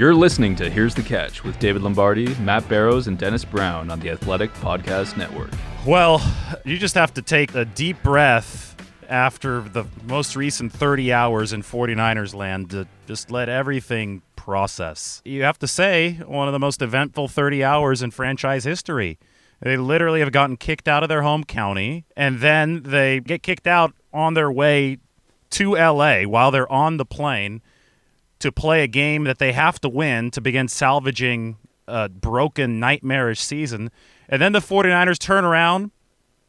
You're listening to Here's the Catch with David Lombardi, Matt Barrows, and Dennis Brown on the Athletic Podcast Network. Well, you just have to take a deep breath after the most recent 30 hours in 49ers land to just let everything process. You have to say, one of the most eventful 30 hours in franchise history. They literally have gotten kicked out of their home county, and then they get kicked out on their way to LA while they're on the plane to play a game that they have to win to begin salvaging a broken, nightmarish season. And then the 49ers turn around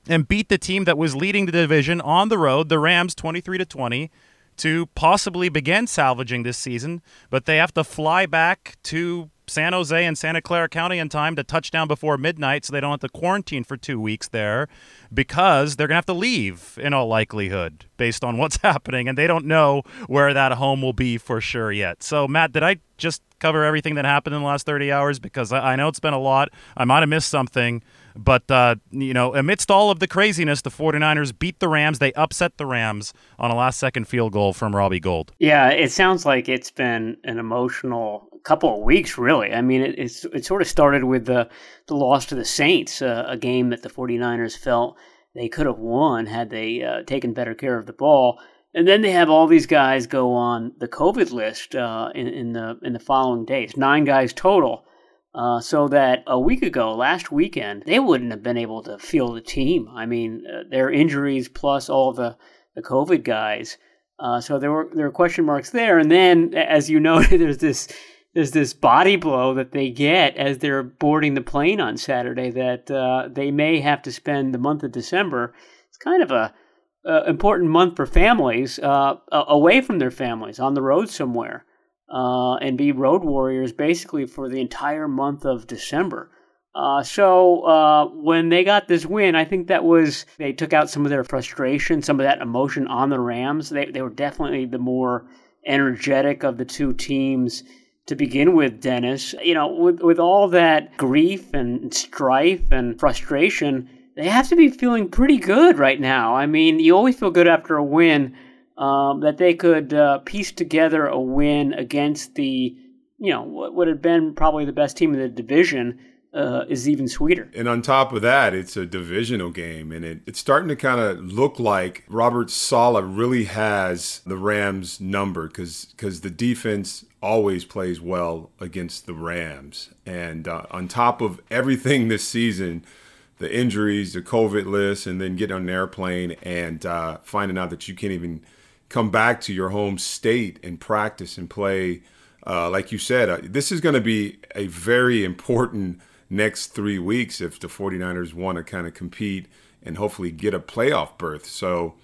and beat the team that was leading the division on the road, the Rams 23 to 20, to possibly begin salvaging this season, but they have to fly back to San Jose and Santa Clara County in time to touchdown before midnight so they don't have to quarantine for 2 weeks there because they're going to have to leave in all likelihood based on what's happening and they don't know where that home will be for sure yet. So Matt, did I just cover everything that happened in the last 30 hours because I know it's been a lot. I might have missed something. But, uh, you know, amidst all of the craziness, the 49ers beat the Rams. They upset the Rams on a last second field goal from Robbie Gould. Yeah, it sounds like it's been an emotional couple of weeks, really. I mean, it, it's, it sort of started with the, the loss to the Saints, uh, a game that the 49ers felt they could have won had they uh, taken better care of the ball. And then they have all these guys go on the COVID list uh, in, in, the in the following days, nine guys total. Uh, so that a week ago, last weekend, they wouldn't have been able to field a team. I mean, uh, their injuries plus all the, the COVID guys. Uh, so there were there were question marks there. And then, as you noted, there's this there's this body blow that they get as they're boarding the plane on Saturday that uh, they may have to spend the month of December. It's kind of a important month for families uh, away from their families on the road somewhere uh, and be road warriors basically for the entire month of December. Uh, so uh, when they got this win, I think that was they took out some of their frustration, some of that emotion on the Rams. They they were definitely the more energetic of the two teams to begin with. Dennis, you know, with with all that grief and strife and frustration, they have to be feeling pretty good right now. I mean, you always feel good after a win um, that they could uh, piece together a win against the, you know, what would have been probably the best team in the division. Uh, is even sweeter. And on top of that, it's a divisional game, and it, it's starting to kind of look like Robert Saleh really has the Rams number because because the defense always plays well against the Rams. And uh, on top of everything this season, the injuries, the COVID list, and then getting on an airplane and uh, finding out that you can't even come back to your home state and practice and play. Uh, like you said, uh, this is going to be a very important next three weeks if the 49ers want to kind of compete and hopefully get a playoff berth. So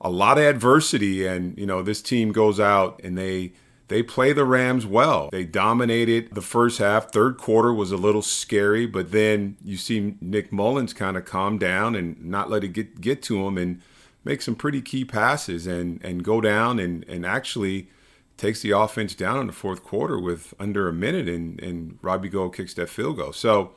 a lot of adversity and you know this team goes out and they they play the Rams well. They dominated the first half. Third quarter was a little scary, but then you see Nick Mullens kind of calm down and not let it get get to him and make some pretty key passes and and go down and and actually takes the offense down in the fourth quarter with under a minute and and Robbie Gould kicks that field goal. So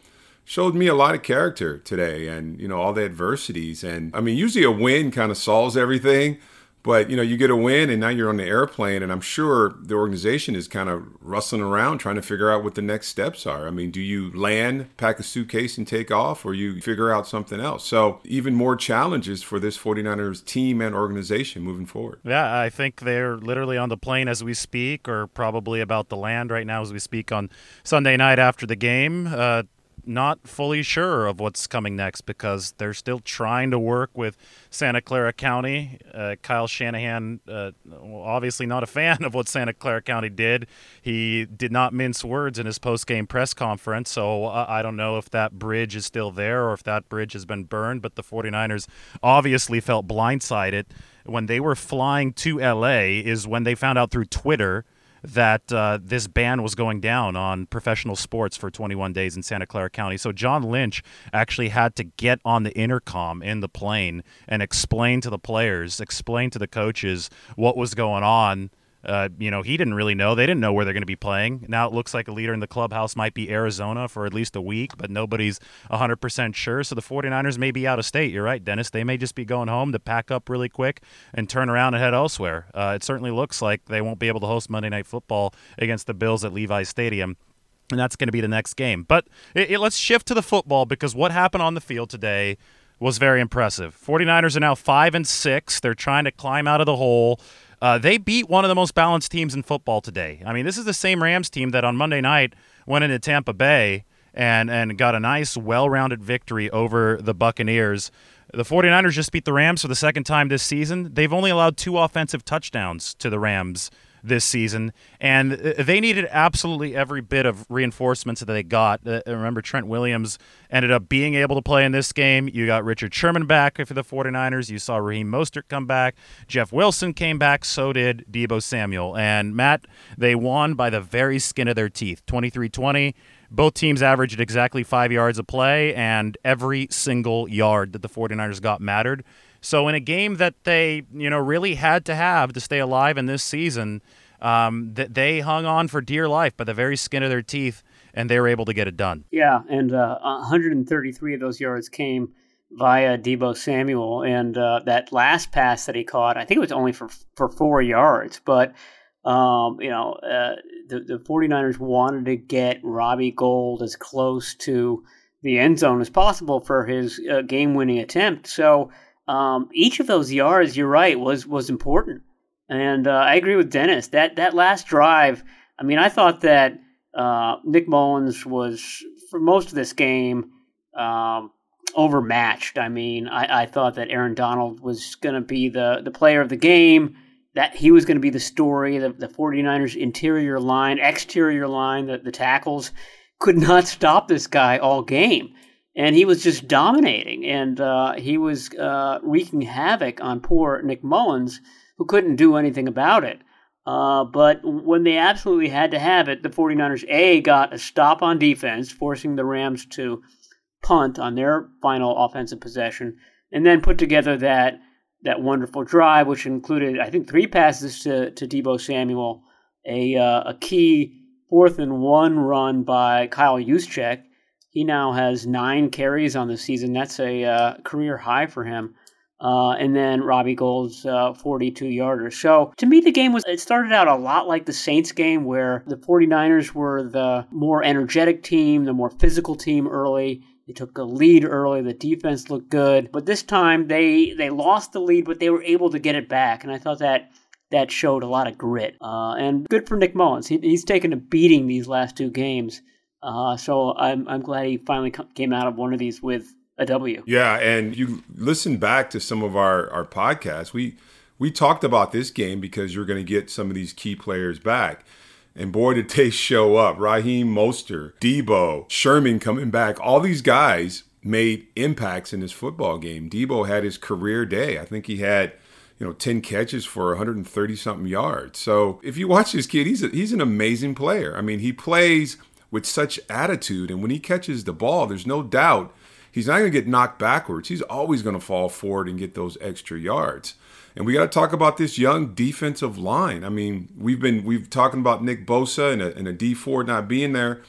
showed me a lot of character today and, you know, all the adversities. And I mean, usually a win kind of solves everything. But you know, you get a win, and now you're on the airplane, and I'm sure the organization is kind of rustling around trying to figure out what the next steps are. I mean, do you land, pack a suitcase, and take off, or you figure out something else? So even more challenges for this 49ers team and organization moving forward. Yeah, I think they're literally on the plane as we speak, or probably about to land right now as we speak on Sunday night after the game. Uh, not fully sure of what's coming next because they're still trying to work with Santa Clara County. Uh, Kyle Shanahan, uh, obviously not a fan of what Santa Clara County did. He did not mince words in his post-game press conference, so I don't know if that bridge is still there or if that bridge has been burned, but the 49ers obviously felt blindsided when they were flying to LA is when they found out through Twitter – that uh, this ban was going down on professional sports for 21 days in Santa Clara County. So John Lynch actually had to get on the intercom in the plane and explain to the players, explain to the coaches what was going on uh, you know, he didn't really know. They didn't know where they're going to be playing. Now it looks like a leader in the clubhouse might be Arizona for at least a week, but nobody's 100% sure. So the 49ers may be out of state. You're right, Dennis. They may just be going home to pack up really quick and turn around and head elsewhere. Uh, it certainly looks like they won't be able to host Monday Night Football against the Bills at Levi's Stadium. And that's going to be the next game. But it, it, let's shift to the football because what happened on the field today was very impressive. 49ers are now 5 and 6. They're trying to climb out of the hole. Uh, they beat one of the most balanced teams in football today. I mean, this is the same Rams team that on Monday night went into Tampa Bay and and got a nice, well-rounded victory over the Buccaneers. The 49ers just beat the Rams for the second time this season. They've only allowed two offensive touchdowns to the Rams this season, and uh, they needed absolutely every bit of reinforcements that they got. Uh, remember, Trent Williams ended up being able to play in this game. You got Richard Sherman back for the 49ers. You saw Raheem Mostert come back. Jeff Wilson came back. So did Deebo Samuel. And Matt, they won by the very skin of their teeth 23 20. Both teams averaged exactly five yards a play, and every single yard that the 49ers got mattered. So in a game that they, you know, really had to have to stay alive in this season, um, that they hung on for dear life by the very skin of their teeth, and they were able to get it done. Yeah, and uh, 133 of those yards came via Deebo Samuel, and uh, that last pass that he caught, I think it was only for for four yards, but. Um, you know, uh, the, the 49ers wanted to get Robbie Gould as close to the end zone as possible for his uh, game winning attempt. So, um, each of those yards, you're right, was was important. And uh, I agree with Dennis. That that last drive, I mean, I thought that uh, Nick Mullens was for most of this game um, overmatched. I mean, I, I, thought that Aaron Donald was going to be the the player of the game. That he was going to be the story. The, the 49ers interior line, exterior line, the, the tackles could not stop this guy all game and he was just dominating, and uh, he was uh, wreaking havoc on poor Nick Mullens, who couldn't do anything about it. Uh, but when they absolutely had to have it, the 49ers A got a stop on defense, forcing the Rams to punt on their final offensive possession, and then put together that that wonderful drive, which included I think three passes to to Deebo Samuel, a uh, a key fourth and one run by Kyle Juszczyk, he now has nine carries on the season. That's a uh, career high for him. Uh, and then Robbie Gould's uh, 42 yarder. So to me, the game was, it started out a lot like the Saints game where the 49ers were the more energetic team, the more physical team early. They took the lead early. The defense looked good. But this time they, they lost the lead, but they were able to get it back. And I thought that that showed a lot of grit. Uh, and good for Nick Mullens. He, he's taken a beating these last two games. Uh, so I'm I'm glad he finally came out of one of these with a W. Yeah, and you listen back to some of our our podcasts. We we talked about this game because you're going to get some of these key players back. And boy, did they show up. Raheem Mostert, Deebo, Sherman coming back. All these guys made impacts in this football game. Deebo had his career day. I think he had, you know, 10 catches for 130 something yards. So if you watch this kid, he's a, he's an amazing player. I mean, he plays with such attitude. And when he catches the ball, there's no doubt he's not going to get knocked backwards. He's always going to fall forward and get those extra yards. And we got to talk about this young defensive line. I mean, we've been we've talking about Nick Bosa and a, and a Dee Ford not being there,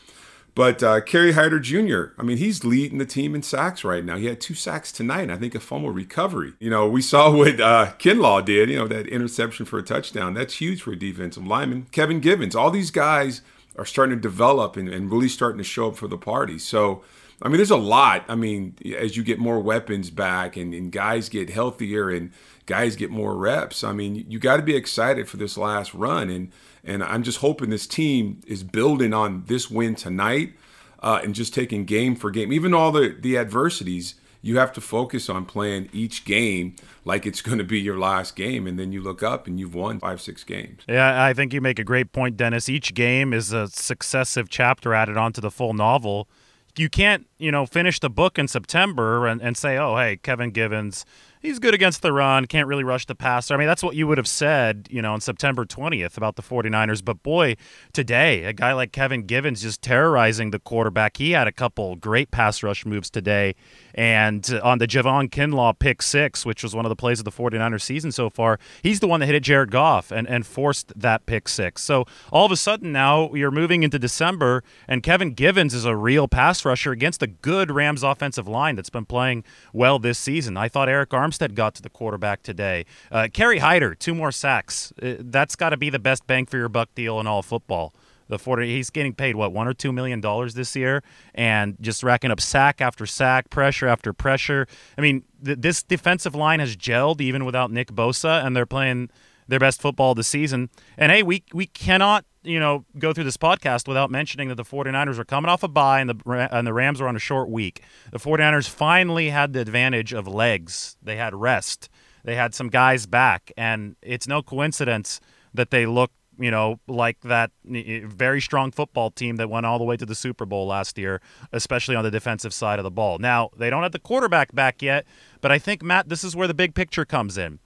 But uh, Kerry Hyder Jr., I mean, he's leading the team in sacks right now. He had two sacks tonight, and I think a fumble recovery. You know, we saw what uh, Kinlaw did, you know, that interception for a touchdown. That's huge for a defensive lineman. Kevin Givens, all these guys are starting to develop and, and really starting to show up for the party. So, I mean, there's a lot. I mean, as you get more weapons back and, and guys get healthier and guys get more reps, I mean, you got to be excited for this last run. And and I'm just hoping this team is building on this win tonight uh, and just taking game for game. Even all the, the adversities, you have to focus on playing each game like it's going to be your last game. And then you look up and you've won five, six games. Yeah, I think you make a great point, Dennis. Each game is a successive chapter added onto the full novel. You can't, you know, finish the book in September and, and say, oh, hey, Kevin Givens he's good against the run, can't really rush the passer. I mean, that's what you would have said, you know, on September 20th about the 49ers. But boy, today, a guy like Kevin Givens just terrorizing the quarterback. He had a couple great pass rush moves today. And on the Javon Kinlaw pick six, which was one of the plays of the 49ers season so far, he's the one that hit it Jared Goff and, and forced that pick six. So all of a sudden now you're moving into December, and Kevin Givens is a real pass rusher against a good Rams offensive line that's been playing well this season. I thought Arik Armstead got to the quarterback today. Uh, Kerry Hyder, two more sacks. Uh, that's got to be the best bang for your buck deal in all football the 40 he's getting paid what one or two million dollars this year and just racking up sack after sack pressure after pressure i mean th- this defensive line has gelled even without nick bosa and they're playing their best football of the season and hey we we cannot you know go through this podcast without mentioning that the 49ers are coming off a bye and the and the Rams are on a short week. The 49ers finally had the advantage of legs. They had rest. They had some guys back and it's no coincidence that they look you know, like that very strong football team that went all the way to the Super Bowl last year, especially on the defensive side of the ball. Now, they don't have the quarterback back yet, but I think, Matt, this is where the big picture comes in.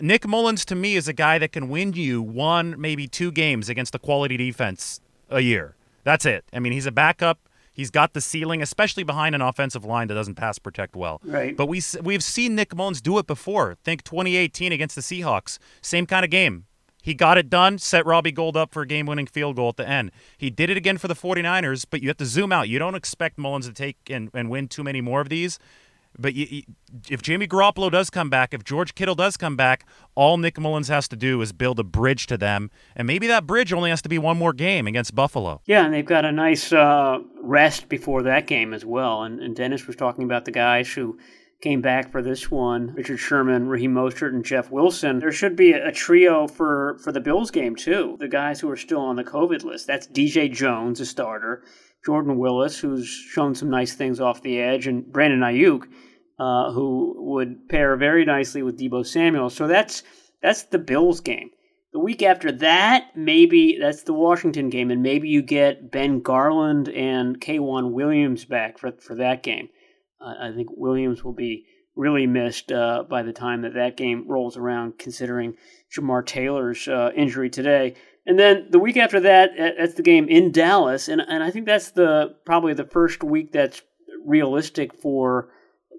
Nick Mullens to me, is a guy that can win you one, maybe two games against a quality defense a year. That's it. I mean, he's a backup. He's got the ceiling, especially behind an offensive line that doesn't pass protect well. Right. But we we've seen Nick Mullens do it before. Think 2018 against the Seahawks. Same kind of game. He got it done, set Robbie Gould up for a game winning field goal at the end. He did it again for the 49ers, but you have to zoom out. You don't expect Mullens to take and, and win too many more of these. But you, you, if Jimmy Garoppolo does come back, if George Kittle does come back, all Nick Mullens has to do is build a bridge to them. And maybe that bridge only has to be one more game against Buffalo. Yeah, and they've got a nice uh, rest before that game as well. And, and Dennis was talking about the guys who came back for this one. Richard Sherman, Raheem Mostert, and Jeff Wilson. There should be a trio for, for the Bills game, too. The guys who are still on the COVID list. That's DJ Jones, a starter, Jordan Willis, who's shown some nice things off the edge, and Brandon Aiyuk, uh, who would pair very nicely with Deebo Samuel. So that's that's the Bills game. The week after that, maybe that's the Washington game, and maybe you get Ben Garland and K'Waun Williams back for, for that game. I think Williams will be really missed uh, by the time that that game rolls around, considering Jamar Taylor's uh, injury today. And then the week after that, that's the game in Dallas, and and I think that's the probably the first week that's realistic for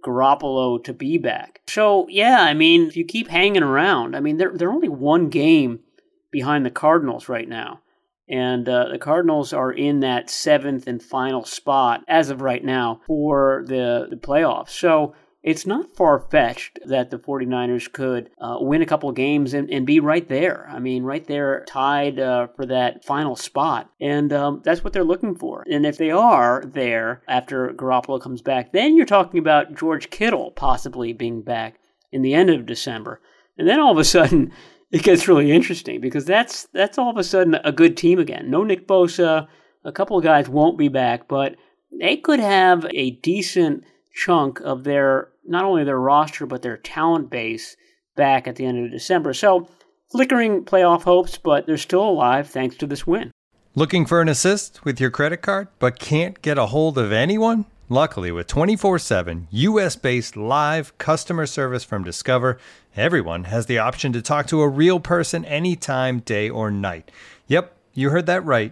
Garoppolo to be back. So yeah, I mean, if you keep hanging around, I mean, they're they're only one game behind the Cardinals right now. And uh, the Cardinals are in that seventh and final spot as of right now for the, the playoffs. So it's not far fetched that the 49ers could uh, win a couple of games and, and, be right there. I mean, right there, tied uh, for that final spot. And um, that's what they're looking for. And if they are there after Garoppolo comes back, then you're talking about George Kittle possibly being back in the end of December. And then all of a sudden, it gets really interesting because that's that's all of a sudden a good team again. No Nick Bosa, a couple of guys won't be back, but they could have a decent chunk of their not only their roster but their talent base back at the end of December. So flickering playoff hopes, but they're still alive thanks to this win. Looking for an assist with your credit card but can't get a hold of anyone? Luckily, with 24 7 US based live customer service from Discover, everyone has the option to talk to a real person anytime, day or night. Yep, you heard that right.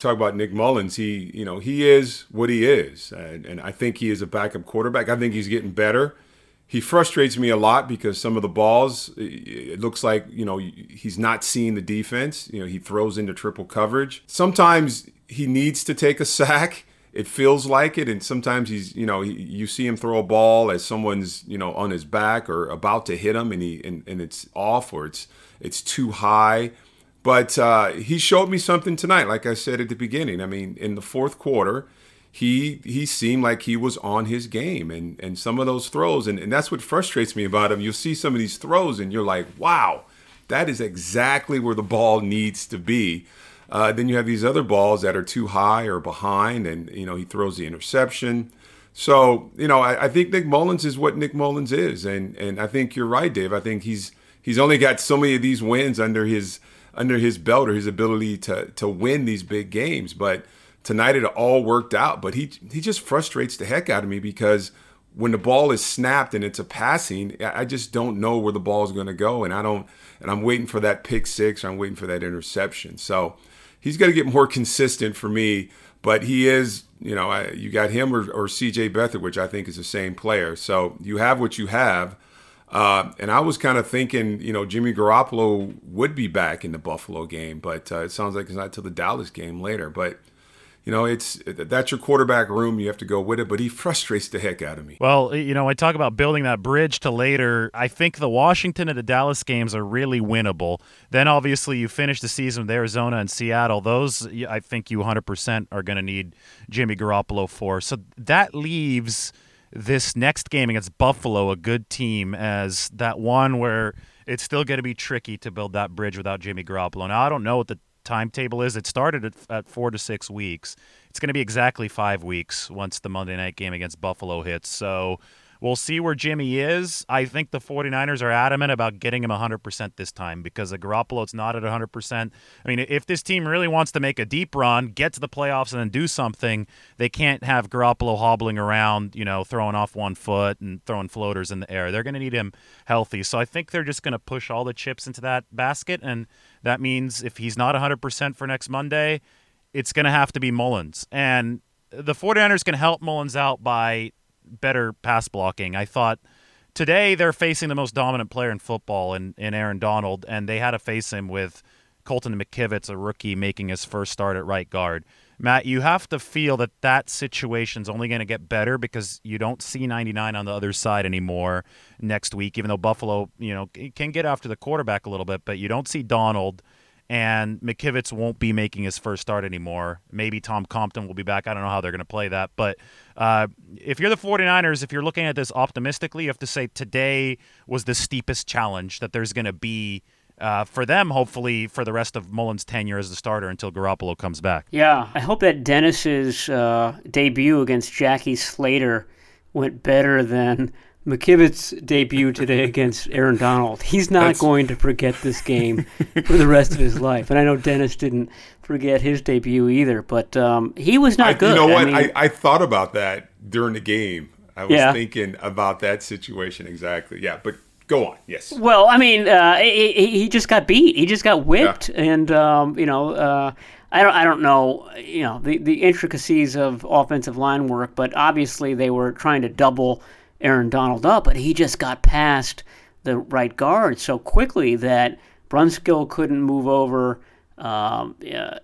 talk about Nick Mullens, he you know he is what he is, and, and I think he is a backup quarterback. I think he's getting better. He frustrates me a lot because some of the balls, it looks like you know he's not seeing the defense. You know he throws into triple coverage. Sometimes he needs to take a sack. It feels like it, and sometimes he's you know he, you see him throw a ball as someone's you know on his back or about to hit him, and he and, and it's off or it's it's too high but uh, he showed me something tonight, like I said at the beginning. I mean, in the fourth quarter, he he seemed like he was on his game and and some of those throws and, and that's what frustrates me about him. You'll see some of these throws and you're like, wow, that is exactly where the ball needs to be. Uh, then you have these other balls that are too high or behind, and you know he throws the interception. So you know I, I think Nick Mullens is what Nick Mullens is, and and I think you're right, Dave. I think he's he's only got so many of these wins under his under his belt or his ability to to win these big games. But tonight it all worked out. But he he just frustrates the heck out of me because when the ball is snapped and it's a passing, I just don't know where the ball is going to go, and I don't. And I'm waiting for that pick six. Or I'm waiting for that interception. So he's got to get more consistent for me. But he is, you know, you got him or, or C.J. Beathard, which I think is the same player. So you have what you have. Uh, and I was kind of thinking, you know, Jimmy Garoppolo would be back in the Buffalo game, but uh, it sounds like it's not till the Dallas game later. But you know, it's that's your quarterback room. You have to go with it, but he frustrates the heck out of me. Well, you know, I talk about building that bridge to later. I think the Washington and the Dallas games are really winnable. Then obviously you finish the season with Arizona and Seattle. Those I think you 100% are going to need Jimmy Garoppolo for. So that leaves this next game against Buffalo a good team as that one where it's still going to be tricky to build that bridge without Jimmy Garoppolo. Now, I don't know what the timetable is. It started at, at four to six weeks. It's going to be exactly five weeks once the Monday night game against Buffalo hits. So We'll see where Jimmy is. I think the 49ers are adamant about getting him 100% this time because Garoppolo's not at 100%. I mean, if this team really wants to make a deep run, get to the playoffs, and then do something, they can't have Garoppolo hobbling around, you know, throwing off one foot and throwing floaters in the air. They're going to need him healthy. So I think they're just going to push all the chips into that basket. And that means if he's not 100% for next Monday, it's going to have to be Mullens. And the 49ers can help Mullens out by better pass blocking. I thought today they're facing the most dominant player in football in, in Aaron Donald, and they had to face him with Colton McKivitz, a rookie, making his first start at right guard. Matt, you have to feel that that situation's only going to get better because you don't see 99 on the other side anymore next week, even though Buffalo, you know, can get after the quarterback a little bit, but you don't see Donald – and McKivitz won't be making his first start anymore. Maybe Tom Compton will be back. I don't know how they're going to play that. But uh, if you're the 49ers, if you're looking at this optimistically, you have to say today was the steepest challenge that there's going to be. Uh, for them, hopefully, for the rest of Mullens' tenure as the starter until Garoppolo comes back. Yeah, I hope that Dennis's uh, debut against Jackie Slater went better than McKivitz's debut today against Aaron Donald. He's not That's... going to forget this game for the rest of his life. And I know Dennis didn't forget his debut either, but um, he was not I, good. You know what? I, mean, I, I, thought about that during the game. I was yeah. thinking about that situation exactly. Yeah, but go on. Yes. Well, I mean, uh, he, he, just got beat. He just got whipped, yeah. and um, you know. Uh, I don't, I don't know, you know, the, the intricacies of offensive line work, but obviously they were trying to double Aaron Donald up, but he just got past the right guard so quickly that Brunskill couldn't move over Um, uh,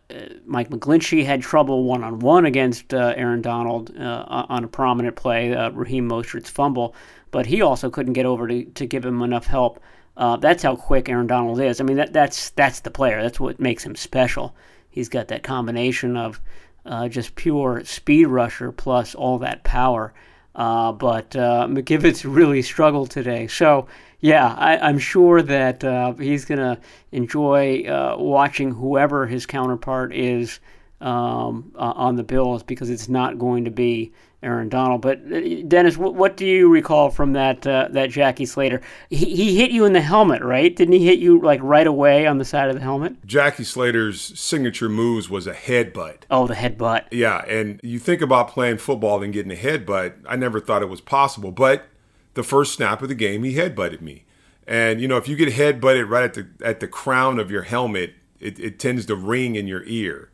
Mike McGlinchey had trouble one on one against uh, Aaron Donald uh, on a prominent play, uh, Raheem Mostert's fumble, but he also couldn't get over to, to give him enough help. Uh, that's how quick Aaron Donald is. I mean, that, that's that's the player. That's what makes him special. He's got that combination of uh, just pure speed rusher plus all that power. But McKivitz really struggled today. So yeah, I, am sure that uh, he's going to enjoy uh, watching whoever his counterpart is um, uh, on the Bills because it's not going to be Aaron Donald. But uh, Dennis, what, what do you recall from that uh, that Jackie Slater? He, he hit you in the helmet, right? Didn't he hit you like right away on the side of the helmet? Jackie Slater's signature moves was a headbutt. Oh, the headbutt. Yeah, and you think about playing football and getting a headbutt. I never thought it was possible, but the first snap of the game, he headbutted me. And you know, if you get headbutted right at the at the crown of your helmet, it, it tends to ring in your ear.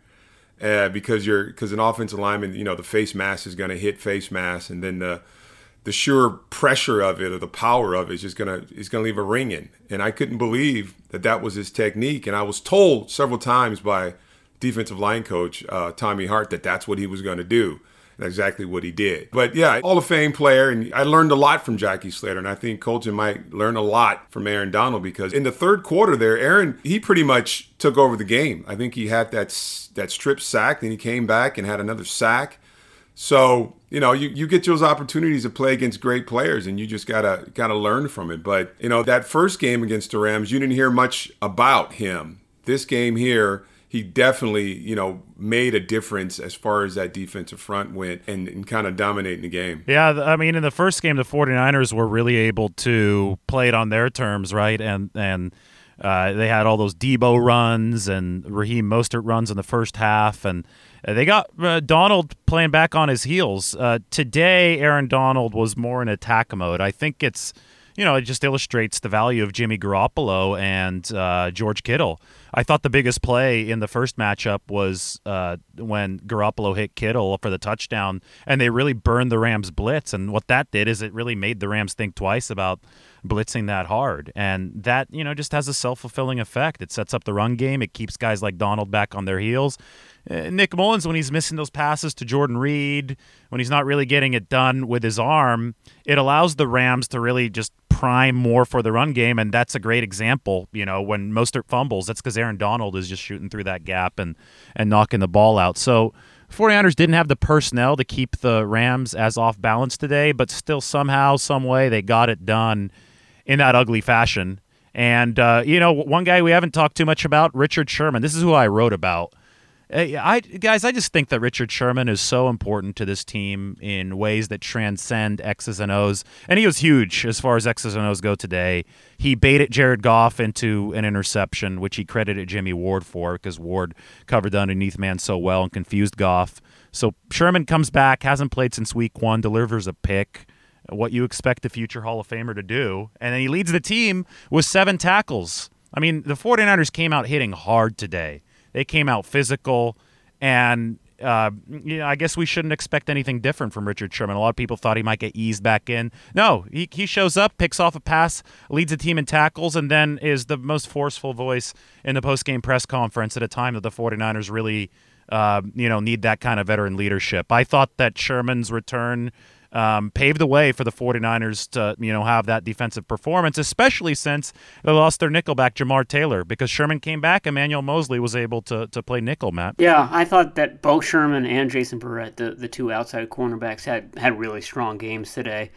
Uh, because you're because an offensive lineman, you know, the face mask is going to hit face mask, and then the the sheer pressure of it or the power of it is just gonna is gonna leave a ring in. And I couldn't believe that that was his technique. And I was told several times by defensive line coach uh, Tommy Hart that that's what he was going to do exactly what he did. But yeah, Hall of Fame player, and I learned a lot from Jackie Slater, and I think Colton might learn a lot from Aaron Donald because in the third quarter there, Aaron he pretty much took over the game. I think he had that that strip sack, then he came back and had another sack. So you know, you, you get those opportunities to play against great players, and you just gotta gotta learn from it. But you know, that first game against the Rams, you didn't hear much about him. This game here, he definitely, you know, made a difference as far as that defensive front went and, and kind of dominating the game. Yeah, I mean, in the first game, the 49ers were really able to play it on their terms, right? And, and, uh, they had all those Deebo runs and Raheem Mostert runs in the first half, and they got uh, Donald playing back on his heels. Uh, today, Aaron Donald was more in attack mode. I think it's, you know, it just illustrates the value of Jimmy Garoppolo and uh, George Kittle. I thought the biggest play in the first matchup was uh, when Garoppolo hit Kittle for the touchdown, and they really burned the Rams' blitz. And what that did is it really made the Rams think twice about blitzing that hard. And that, you know, just has a self fulfilling effect. It sets up the run game, it keeps guys like Donald back on their heels. Uh, Nick Mullens, when he's missing those passes to Jordan Reed, when he's not really getting it done with his arm, it allows the Rams to really just prime more for the run game. And that's a great example. You know, when Mostert fumbles, that's because Aaron Donald is just shooting through that gap and, and knocking the ball out. So, 49ers didn't have the personnel to keep the Rams as off balance today, but still somehow, some way, they got it done in that ugly fashion. And, uh, you know, one guy we haven't talked too much about, Richard Sherman. This is who I wrote about. I guys, I just think that Richard Sherman is so important to this team in ways that transcend X's and O's, and he was huge as far as X's and O's go today. He baited Jared Goff into an interception, which he credited Jimmy Ward for because Ward covered the underneath man so well and confused Goff. So Sherman comes back, hasn't played since week one, delivers a pick what you expect the future Hall of Famer to do. And then he leads the team with seven tackles. I mean, the 49ers came out hitting hard today. They came out physical, and uh, you know, I guess we shouldn't expect anything different from Richard Sherman. A lot of people thought he might get eased back in. No, he, he shows up, picks off a pass, leads the team in tackles, and then is the most forceful voice in the post-game press conference at a time that the 49ers really, uh, you know, need that kind of veteran leadership. I thought that Sherman's return um, paved the way for the 49ers to, you know, have that defensive performance, especially since they lost their nickelback, Jamar Taylor, because Sherman came back, Emmanuel Moseley was able to, to play nickel, Matt. Yeah, I thought that both Sherman and Jason Verrett, the, the two outside cornerbacks, had, had really strong games today.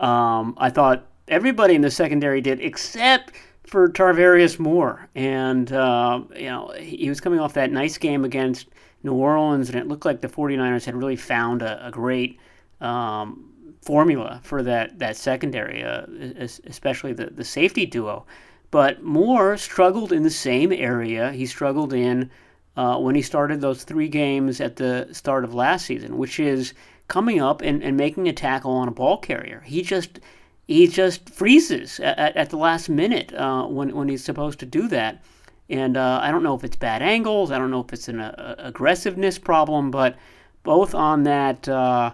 Um, I thought everybody in the secondary did, except for Tarvarius Moore. And, uh, you know, he was coming off that nice game against New Orleans, and it looked like the 49ers had really found a, a great um, formula for that that secondary, uh, especially the the safety duo. But Moore struggled in the same area he struggled in uh, when he started those three games at the start of last season, which is coming up and, and making a tackle on a ball carrier. He just he just freezes at, at the last minute uh, when when he's supposed to do that. And uh, I don't know if it's bad angles. I don't know if it's an uh, aggressiveness problem, but both on that uh,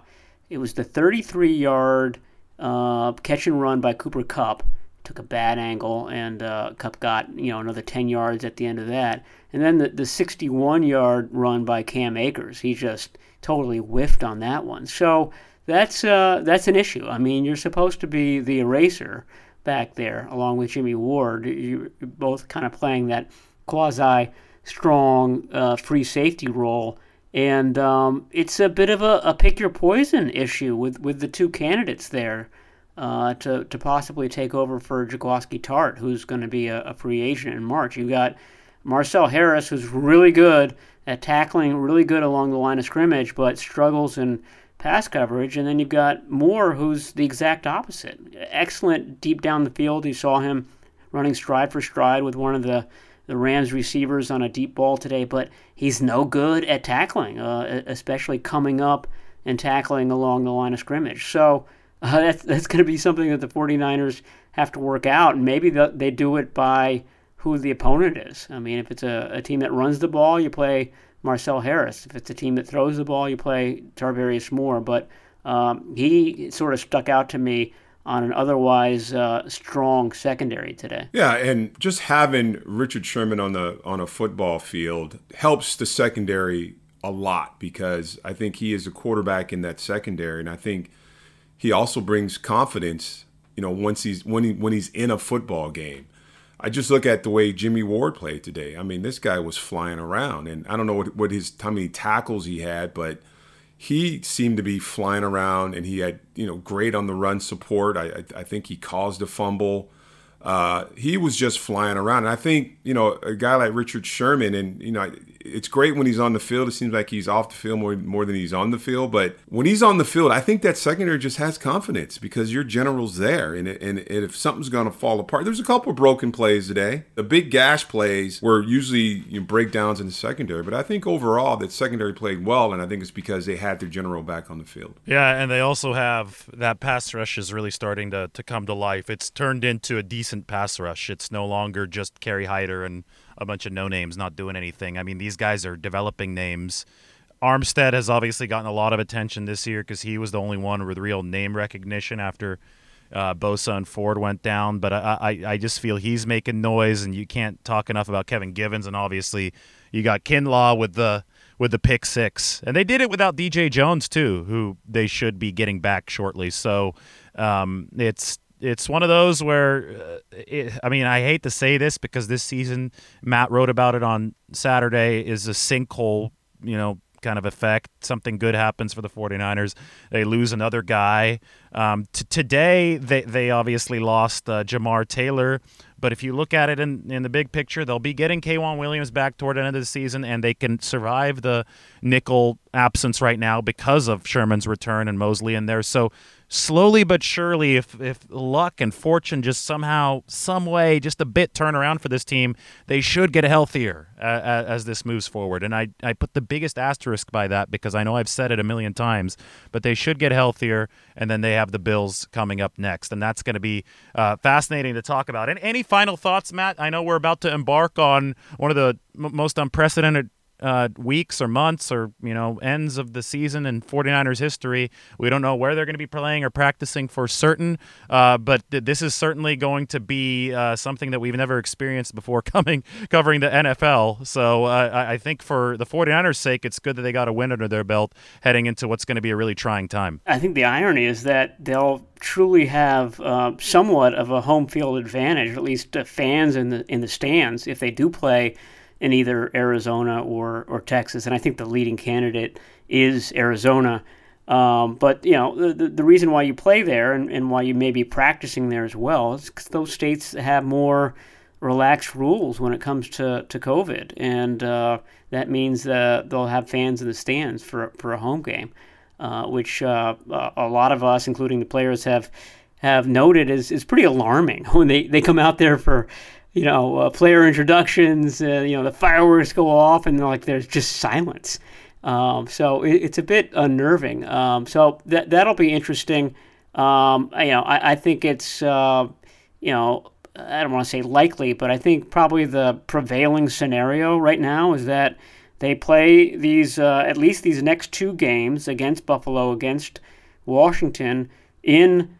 it was the 33 yard uh, catch and run by Cooper Kupp. Took a bad angle, and uh, Kupp got you know another 10 yards at the end of that. And then the, the 61 yard run by Cam Akers, he just totally whiffed on that one. So that's uh, that's an issue. I mean, you're supposed to be the eraser back there, along with Jimmy Ward. You're both kind of playing that quasi strong uh, free safety role. And um, it's a bit of a, a, pick your poison issue with, with the two candidates there uh, to, to possibly take over for Jaquiski Tartt, who's going to be a, a, free agent in March. You've got Marcel Harris, who's really good at tackling, really good along the line of scrimmage, but struggles in pass coverage. And then you've got Moore, who's the exact opposite. Excellent deep down the field. You saw him running stride for stride with one of the the Rams receivers on a deep ball today, but he's no good at tackling, uh, especially coming up and tackling along the line of scrimmage. So uh, that's, that's going to be something that the 49ers have to work out, maybe the, they do it by who the opponent is. I mean, if it's a, a team that runs the ball, you play Marcel Harris. If it's a team that throws the ball, you play Tarvarius Moore. But um, he sort of stuck out to me on an otherwise uh, strong secondary today. Yeah, and just having Richard Sherman on the on a football field helps the secondary a lot because I think he is a quarterback in that secondary, and I think he also brings confidence. You know, once he's when he when he's in a football game. I just look at the way Jimmy Ward played today. I mean, this guy was flying around, and I don't know what, what his how many tackles he had, but he seemed to be flying around and he had you know great on the run support. I I, I think he caused a fumble. Uh, he was just flying around, and I think you know a guy like Richard Sherman, and you know it's great when he's on the field. It seems like he's off the field more more than he's on the field. But when he's on the field, I think that secondary just has confidence because your general's there, and and, and if something's going to fall apart, there's a couple broken plays today. The big gash plays were usually you know, breakdowns in the secondary, but I think overall that secondary played well, and I think it's because they had their general back on the field. Yeah, and they also have that pass rush is really starting to to come to life. It's turned into a decent pass rush. It's no longer just Kerry Hyder and a bunch of no names not doing anything. I mean, these guys are developing names. Armstead has obviously gotten a lot of attention this year because he was the only one with real name recognition after uh, Bosa and Ford went down. But I, I, I just feel he's making noise, and you can't talk enough about Kevin Givens. And obviously, you got Kinlaw with the with the pick six, and they did it without DJ Jones too, who they should be getting back shortly. So um, it's it's one of those where, uh, it, I mean, I hate to say this because this season, Matt wrote about it on Saturday, is a sinkhole, you know, kind of effect. Something good happens for the 49ers. They lose another guy. Um, t- today, they, they obviously lost uh, Jamar Taylor. But if you look at it in, in the big picture, they'll be getting K'Waun Williams back toward the end of the season, and they can survive the nickel absence right now because of Sherman's return and Moseley in there. So slowly but surely, if if luck and fortune just somehow, some way, just a bit turn around for this team, they should get healthier uh, as this moves forward. And I I put the biggest asterisk by that because I know I've said it a million times, but they should get healthier, and then they have the Bills coming up next, and that's going to be uh, fascinating to talk about. And any final thoughts, Matt? I know we're about to embark on one of the m- most unprecedented uh, weeks or months or you know ends of the season in 49ers history. We don't know where they're going to be playing or practicing for certain, uh, but th- this is certainly going to be uh, something that we've never experienced before coming covering the NFL. So uh, I think for the 49ers' sake, it's good that they got a win under their belt heading into what's going to be a really trying time. I think the irony is that they'll truly have uh, somewhat of a home field advantage, at least uh, fans in the in the stands, if they do play in either Arizona or, or Texas. And I think the leading candidate is Arizona. Um, but you know the, the reason why you play there and, and why you may be practicing there as well is because those states have more relaxed rules when it comes to, to COVID, and uh, that means that they'll have fans in the stands for for a home game, uh, which uh, a lot of us, including the players, have have noted is, is pretty alarming when they, they come out there for you know, uh, player introductions, uh, you know, the fireworks go off and like there's just silence. Um, so it, it's a bit unnerving. Um, so that that'll be interesting. Um, you know, I, I think it's uh, you know I don't want to say likely, but I think probably the prevailing scenario right now is that they play these uh, at least these next two games against Buffalo, against Washington in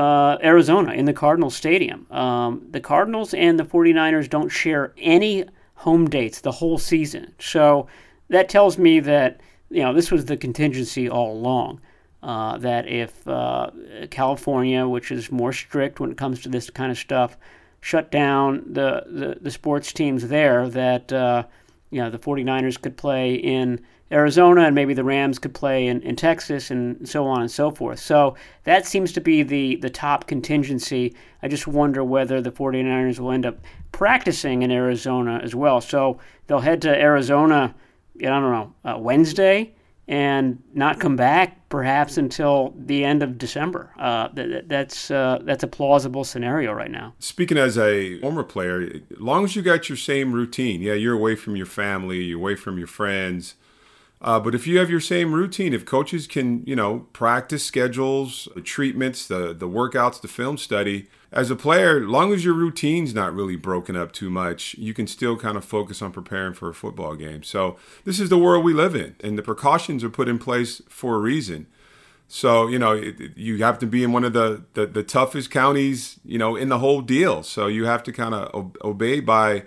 uh, Arizona in the Cardinals Stadium. Um, the Cardinals and the 49ers don't share any home dates the whole season. So that tells me that you know this was the contingency all along. Uh, that if uh, California, which is more strict when it comes to this kind of stuff, shut down the, the, the sports teams there, that uh, you know the 49ers could play in Arizona and maybe the Rams could play in, in Texas and so on and so forth. So that seems to be the, the top contingency. I just wonder whether the 49ers will end up practicing in Arizona as well. So they'll head to Arizona, I don't know, uh, Wednesday and not come back perhaps until the end of December. Uh, that, that's uh, that's a plausible scenario right now. Speaking as a former player, as long as you got your same routine, yeah, you're away from your family, you're away from your friends. Uh, but if you have your same routine, if coaches can, you know, practice schedules, the treatments, the the workouts, the film study, as a player, long as your routine's not really broken up too much, you can still kind of focus on preparing for a football game. So this is the world we live in, and the precautions are put in place for a reason. So you know, it, you have to be in one of the, the the toughest counties, you know, in the whole deal. So you have to kind of obey by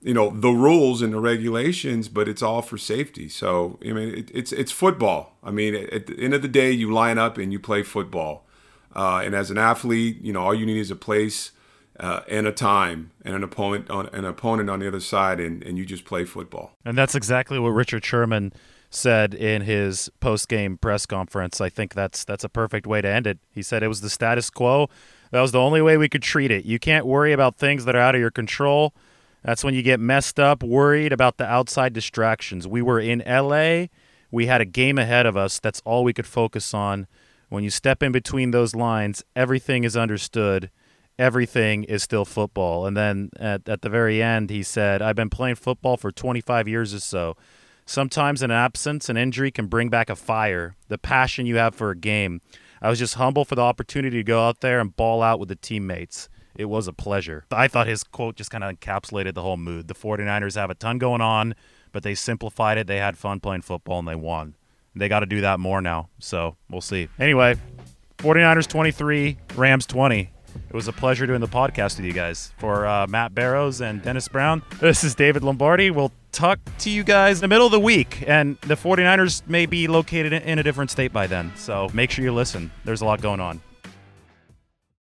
you know the rules and the regulations, but it's all for safety. So I mean, it, it's it's football. I mean, at the end of the day, you line up and you play football. Uh, and as an athlete, you know, all you need is a place uh, and a time and an opponent on an opponent on the other side, and, and you just play football. And that's exactly what Richard Sherman said in his post game press conference. I think that's that's a perfect way to end it. He said it was the status quo. That was the only way we could treat it. You can't worry about things that are out of your control. That's when you get messed up, worried about the outside distractions. We were in LA. We had a game ahead of us. That's all we could focus on. When you step in between those lines, everything is understood. Everything is still football. And then at, at the very end, he said, I've been playing football for 25 years or so. Sometimes an absence, an injury can bring back a fire, the passion you have for a game. I was just humble for the opportunity to go out there and ball out with the teammates it was a pleasure. I thought his quote just kind of encapsulated the whole mood. The 49ers have a ton going on, but they simplified it. They had fun playing football and they won. They got to do that more now. So we'll see. Anyway, 49ers 23, Rams 20. It was a pleasure doing the podcast with you guys. For uh, Matt Barrows and Dennis Brown, this is David Lombardi. We'll talk to you guys in the middle of the week. And the 49ers may be located in a different state by then. So make sure you listen. There's a lot going on.